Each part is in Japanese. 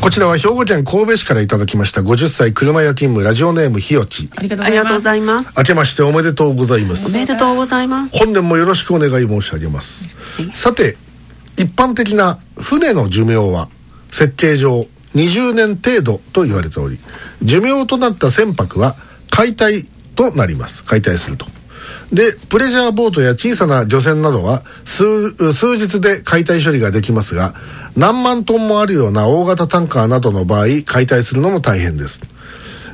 こちらは兵庫県神戸市からいただきました50歳車屋勤務ラジオネームひよちありがとうございます。明けましておめでとうございます。おめでとうございます。本年もよろしくお願い申し上げます。さて一般的な船の寿命は設計上20年程度と言われており寿命となった船舶は解体となります。解体するとでプレジャーボートや小さな漁船などは数数日で解体処理ができますが何万トンもあるような大型タンカーなどの場合解体するのも大変です。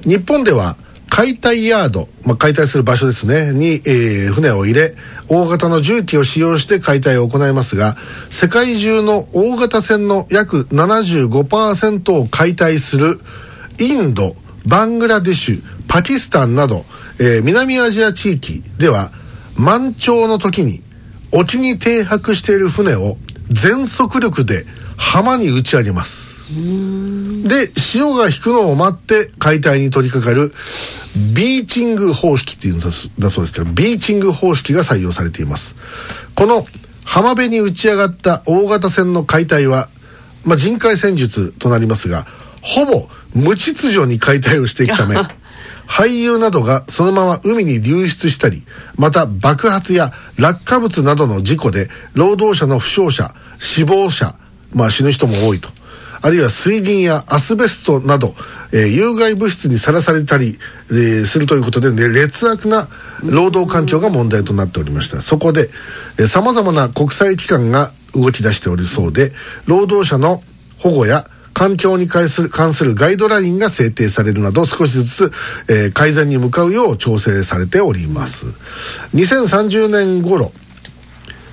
日本では解体ヤード、まあ、解体する場所ですねに、えー船を入れ大型の重機を使用して解体を行いますが世界中の大型船の約75%を解体するインドバングラデシュパキスタンなど、えー南アジア地域では満潮の時に沖に停泊している船を全速力で浜に打ち上げます。で潮が引くのを待って解体に取り掛かるビーチング方式っていうんだだそうですけどビーチング方式が採用されています。この浜辺に打ち上がった大型船の解体は、まあ、人海戦術となりますがほぼ無秩序に解体をしていくため 俳優などがそのまま海に流出したりまた爆発や落下物などの事故で労働者の負傷者死亡者、まあ、死ぬ人も多いと。あるいは水銀やアスベストなど、えー有害物質にさらされたり、えーするということで、ね、劣悪な労働環境が問題となっておりました。そこでさまざまな国際機関が動き出しておりそうで労働者の保護や環境に関する関するガイドラインが制定されるなど少しずつ、えー改善に向かうよう調整されております。2030年頃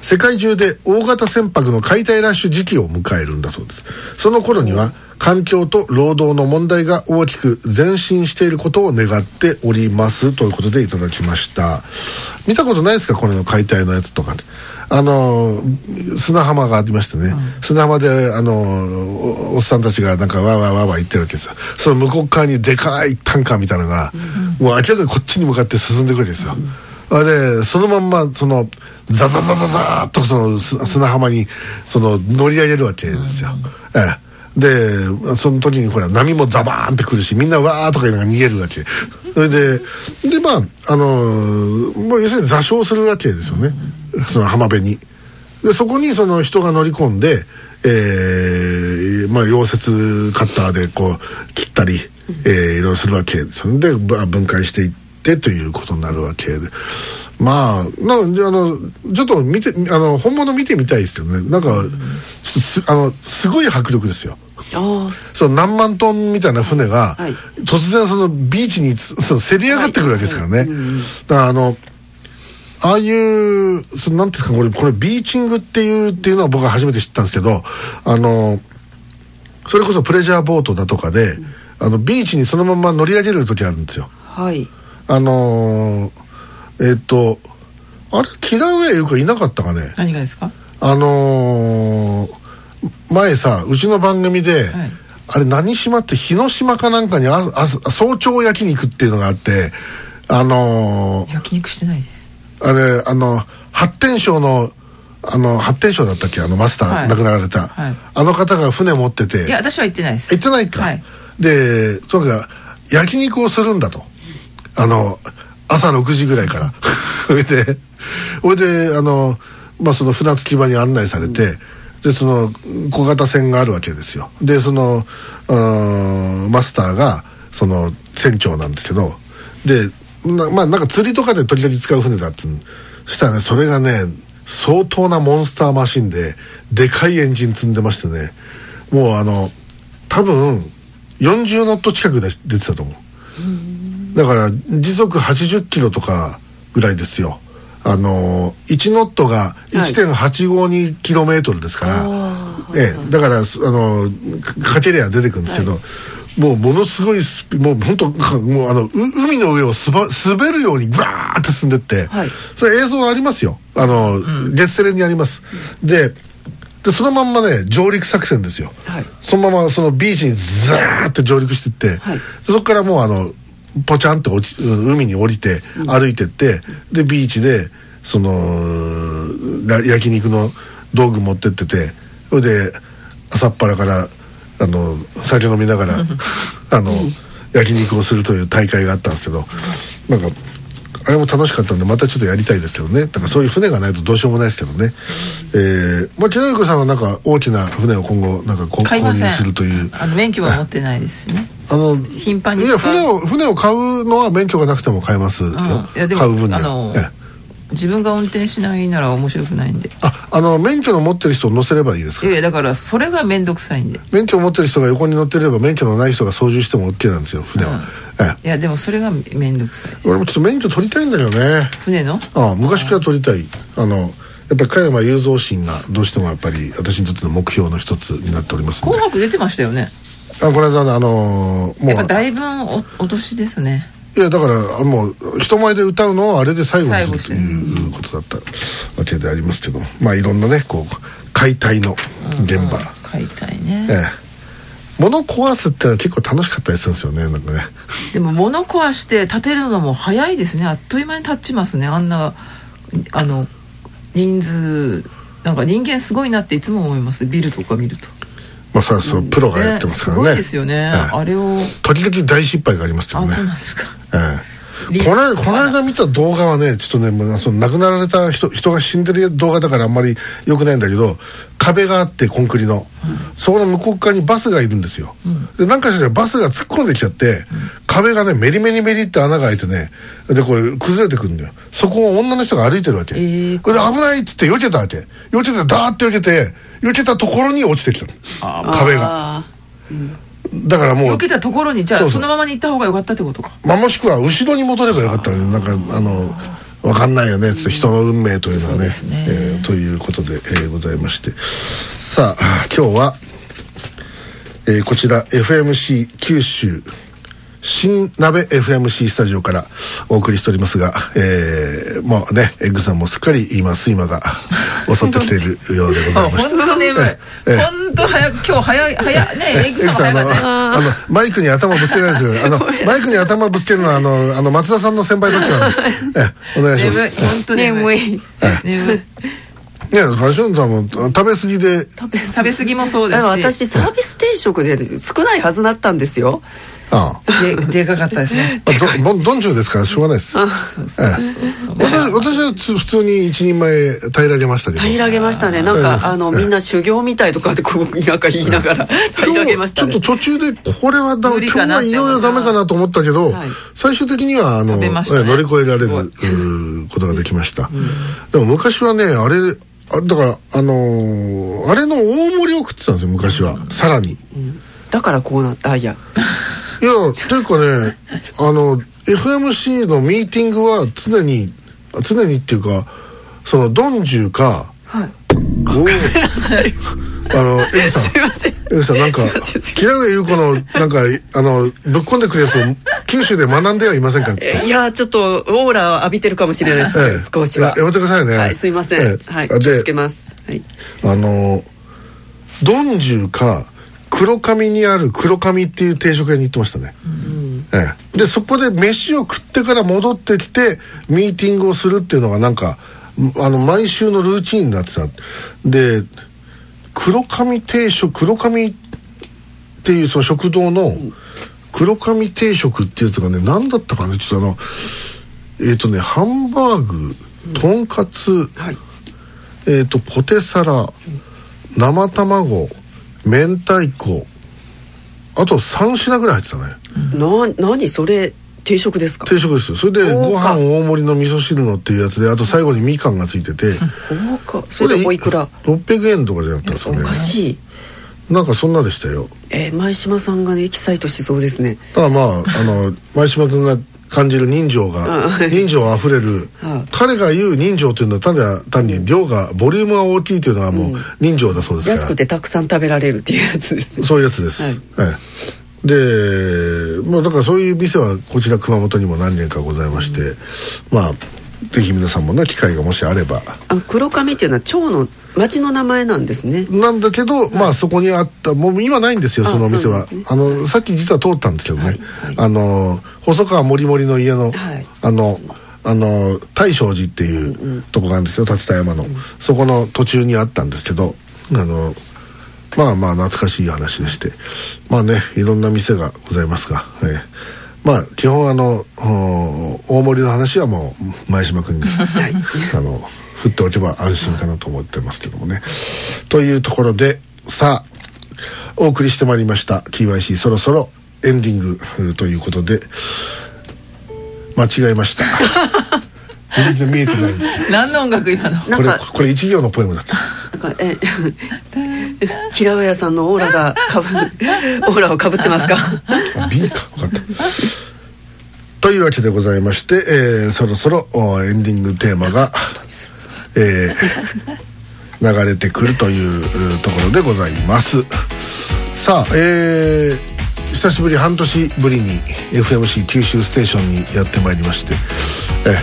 世界中で大型船舶の解体ラッシュ時期を迎えるんだそうです。その頃には環境と労働の問題が大きく前進していることを願っておりますということでいただきました。見たことないですか？これの解体のやつとか。ってあの砂浜がありましてね、砂浜であのおおっさんたちがなんかわーわーわーわー言ってるわけですよ。その向こう側にでかいタンカーみたいなのが、もう明らかにこっちに向かって進んでいくわけですよ、あでそのまんまそのザザザザザーっとそのす砂浜にその乗り上げるわけですよ、ええ。でその時にほら波もザバーンってくるしみんなわーとか言いながら逃げるわけ。それででまああのもう要するに座礁するわけですよねその浜辺に。でそこにその人が乗り込んでえーまあ溶接カッターでこう切ったり、えーいろいろするわけですよでぶ分解していってということになるわけで。まあなんかあのちょっと見てあの本物見てみたいですよね。なんかすあのすごい迫力ですよ。あその何万トンみたいな船が、はい。突然そのビーチにつそのせり上がってくるわけですからね、だからあのああいうそのなんていうんですかこれこれビーチングっていうっていうのは僕は初めて知ったんですけどあのそれこそプレジャーボートだとかで、あのビーチにそのまま乗り上げる時あるんですよ。あはい。あのーえっとあれキラーウェイよくいなかったかね。何がですか？あのー前さうちの番組で、はい。あれ何島って日之島かなんかにああ早朝焼肉っていうのがあってあのー焼肉してないですあれあの発展省のあの発展省だったっけ？あのマスター、はい。亡くなられた、はい。あの方が船持ってて。いや私は行ってないです。行ってないか、はい。でそれが焼肉をするんだと。あの朝6時ぐらいから。それでそれであのまあその船着き場に案内されて、でその小型船があるわけですよ。でそのマスターがその船長なんですけど。でなまあなんか釣りとかで時々使う船だっつしたらねそれがね相当なモンスターマシンででかいエンジン積んでましてね。もうあの多分40ノット近くで出てたと思う。だから時速80キロとかぐらいですよ。あの1ノットが1.852キロメートルですから、ええ、だからすあのかかけりゃ出てくるんですけど、もうものすごいスピもう本当もうあのう海の上をすば滑るようにグワーって進んでって、はい。それ映像ありますよ。あの、月テレにあります、ででそのまんまね上陸作戦ですよ、はい。そのままそのビーチにザーって上陸してって、はい。そこからもうあのポチャンって落ちうん海に降りて歩いてって、でビーチでそのら焼肉の道具持ってっててそれで朝っぱらからあの酒飲みながらあの焼肉をするという大会があったんですけどなんかあれも楽しかったんでまたちょっとやりたいですけどね。だからそういう船がないとどうしようもないですけどね、えーまあ、千奈子さんはなんか大きな船を今後なんかこ購入するという。あの免許は持ってないですしね。あの頻繁にいや船を船を買うのは免許がなくても買えますよ、うん、買う分には自分が運転しないなら面白くないんで。ああの免許の持ってる人を乗せればいいですか？いやだからそれが面倒くさいんで。免許を持ってる人が横に乗ってれば免許のない人が操縦しても OK なんですよ船は、ええ。いやでもそれが面倒くさい俺もちょっと免許取りたいんだけどね。船の？ああ昔から取りたい。あのやっぱり加山雄三心がどうしてもやっぱり私にとっての目標の一つになっております紅白出てましたよね。あこの間ねあのーもうやっぱだいぶおお年ですねいやだからあもう人前で歌うのをあれで最後にするということだったわけでありますけどまあいろんなねこう解体の現場、買いたいね、ええ。物壊すってのは結構楽しかったりするんですよねなんかね。でも物壊して建てるのも早いですね。あっという間に建ちますね。あんなあの人数なんか人間すごいなっていつも思います。ビルとか見るとまあそれはそのプロがやってますからね。すごいですよね、ええ。あれを。時々大失敗がありますけどあねそうなんですか。えリえこのこの間見た動画はねちょっとねその亡くなられた人人が死んでる動画だからあんまり良くないんだけど壁があってコンクリの、そこの向こう側にバスがいるんですよ、でなんかしらバスが突っ込んできちゃって、壁がねメリメリメリって穴が開いてねでこれ崩れてくるんだよ。そこを女の人が歩いてるわけ、えー。これで危ないっつって避けたわけ。避けてダーって避けて避けたところに落ちてきたの。壁が。あだからもう避けたところにじゃあそのままに行った方が良かったってことか。まあ、もしくは後ろに戻ればよかったのになんかあの分かんないよね人の運命というのはねね。えーということで、えーございまして。さあ今日は、えーこちら FMC 九州新鍋 FMC スタジオからお送りしておりますが、えー、もうねエッグさんもすっかり今睡魔が襲ってきているようでございまして。本当眠い。ええ本当早く今日早い早いねエッグさんのあのマイクに頭ぶつけないですよ。あの マイクに頭ぶつけるのはあのあの松田さんの先輩どっちなんで。ええお願いします。本当眠い。眠い。眠い。ねカシオンさんも食べ過ぎで。食べ食べ過ぎもそうだですし。から私サービス定食で少ないはずだったんですよででかかったですね。まあどどんどん中ですからしょうがないです。私私はつ普通に一人前平らげましたけど。平らげましたね。なんかあのみんな修行みたいとかってこうなんか言いながら平らげましたね。ちょっと途中でこれはだ今日はいよいよダメかなと思ったけど、はい。最終的にはあの、乗り越えられることができました、でも昔はねあれあれだからあのーあれの大盛りを食ってたんですよ昔は、さらに。だからこうなった。あいやいやというかねあの FMC のミーティングは常に常にっていうかそのドンジュかはい。おあのエグさん。すいません。エグさんなんかすいませんすいません。木上優子のなんかあのぶっこんでくるやつを九州で学んではいませんかいやちょっとオーラ浴びてるかもしれないです、ええ。少しは。ややめてくださいね。はいすいません、ええ。ではい気をつけます。はい。あのドンジュか黒髪にある黒髪っていう定食屋に行ってましたね、ええ、でそこで飯を食ってから戻ってきてミーティングをするっていうのがなんかあの毎週のルーチンになってた。で黒髪定食黒髪っていうその食堂の黒髪定食っていうやつがね何だったかなちょっとあのえっ、とねハンバーグとんかつ、はい。えー、とポテサラ生卵明太子。あと3品ぐらい入ってたね。な何それ？定食ですか？定食ですよ。それでご飯大盛りの味噌汁のっていうやつであと最後にみかんがついてて。豪華。それでおいくら？600円とかじゃなかったですおかね。かしい。なんかそんなでしたよ。えー前島さんがねエキサイトしそうですね。だからまああの前島君が感じる人情がはい。人情あふれるはい。彼が言う人情というのは単に単に量がボリュームが大きいというのはもう人情だそうですから。安くてたくさん食べられるっていうやつですね。そういうやつです。はい。はい。で、まあだからそういう店はこちら熊本にも何軒かございまして、まあぜひ皆さんもね機会がもしあれば。あ黒髪っていうのは町の町の名前なんですね。なんだけど、まあそこにあったもう今ないんですよあそのお店は、ね。あのさっき実は通ったんですけどね、はいはい。あの細川もりもりの家の、はい。あのあの大正寺っていうとこがあるんですよ竜田山の、そこの途中にあったんですけどあのまあまあ懐かしい話でして。まあねいろんな店がございますが、えーまあ基本あのお大盛りの話はもう前島君に、あの振っておけば安心かなと思ってますけどもね。というところでさあお送りしてまいりました。TYC そろそろエンディングということで間違えました。全然見えてないんですよ。何の音楽今の？これこれ一行のポエムだった。なんかえ 平上さんのオーラがかぶオーラをかぶってますか？あ B か。分かった。というわけでございまして、えーそろそろおエンディングテーマが、えー流れてくるというところでございます。さあえー久しぶり半年ぶりに FMC 九州ステーションにやってまいりまして。え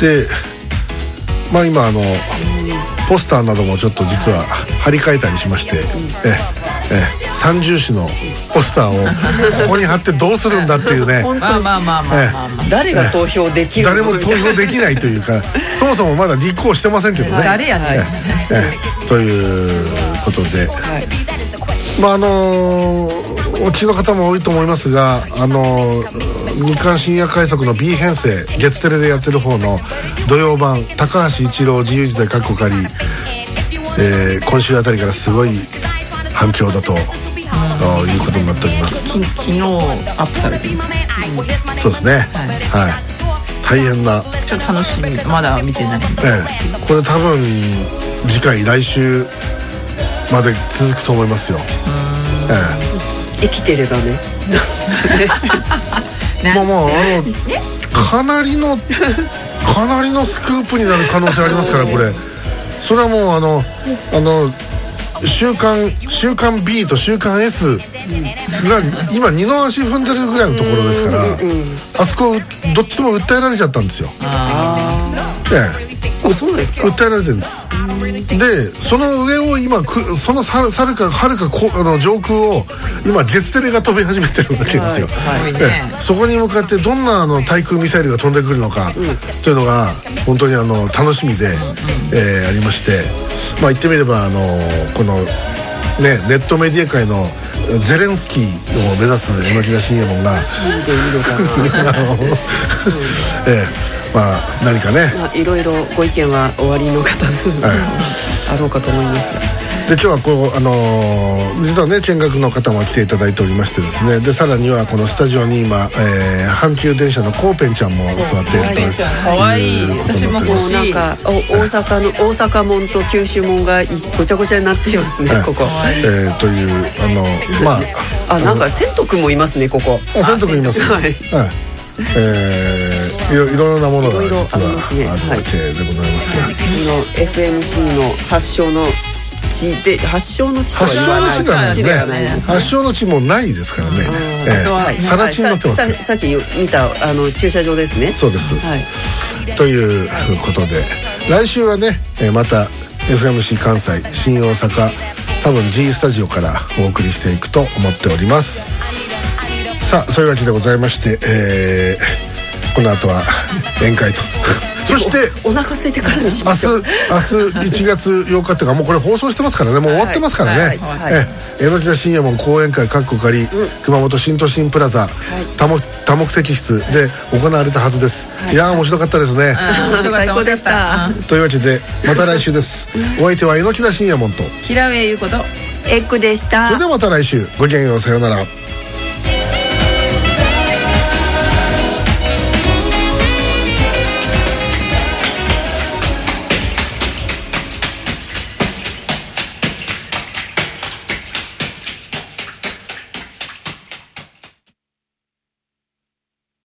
でまあ今あのポスターなどもちょっと実は張り替えたりしまして、ええ三重視のポスターをここに貼ってどうするんだっていうね。本 まあまあまあまあまあまあ。誰が投票できる誰も投票できないというかそもそもまだ立候補してませんけどね。誰やねん。ええ。えということで、まああのーお聞きの方も多いと思いますが、あのー日刊深夜快速の B 編成月テレでやってる方の土曜版高橋一郎自由時代かっこかり、えー今週あたりからすごい反響だと、あいうことになっております。き昨日アップされてるそうですね。はい、大変な。ちょっと楽しみまだ見てないええ、これ多分次回来週まで続くと思いますよ。え生きてればね。え、まあまああのかなりのかなりのスクープになる可能性ありますからこれ。それはもうあのあの週刊週刊 B と週刊 S が今二の足踏んでるぐらいのところですから、あそこどっちとも訴えられちゃったんですよ。ええ。あそうですか訴えられてるんですでその上を今くそのささるかはるかこあの上空を今ジェツテレが飛び始めてるわけですよ、はいはい。ええ。そこに向かってどんなあの対空ミサイルが飛んでくるのか、というのが本当にあの楽しみで、えーありまして。まあ言ってみればあのこのねネットメディア界のゼレンスキーを目指す榎木田信也門が まあ何かね。まあいろいろご意見はおありの方あろうかと思いますがで今日はこうあのー実はね見学の方も来ていただいておりましてですね。でさらにはこのスタジオに今、えー阪急電車のコーペンちゃんも座っているという。かわいい。ことになっております私も欲しいもうなんかお大阪の大阪門と九州門がいごちゃごちゃになっていますねはい。ここ。えーというあのまあ。あなんか千斗くんもいますねここ。あ千斗君いますはいはい。えーいろいろんなものが実はあるわけでございますが、この FMC の発祥の地で発祥の地とは発言わない祥の地ないですね。発祥の地もないですからね、えあとはー、さら地になってますさっき見たあの駐車場ですね。そうです。そうです、はい。ということで来週はねえーまた FMC 関西新大阪多分 G スタジオからお送りしていくと思っております。さあそういうわけでございまして、えーこの後は宴会と。そしてお腹空いてからにし明日ましょう明日1月8日っていうかもうこれ放送してますからね。もう終わってますからね、はいはいええ。江ノ島深夜門講演会かっこかり、熊本新都心プラザ、多目多目的室で行われたはずです、い、やー面白かったですね、うん。面白かった面白かった。うんというわけでまた来週です。お相手は榎田深夜門と。平上優子と。エッグでした。それではまた来週。ごきげんようさようなら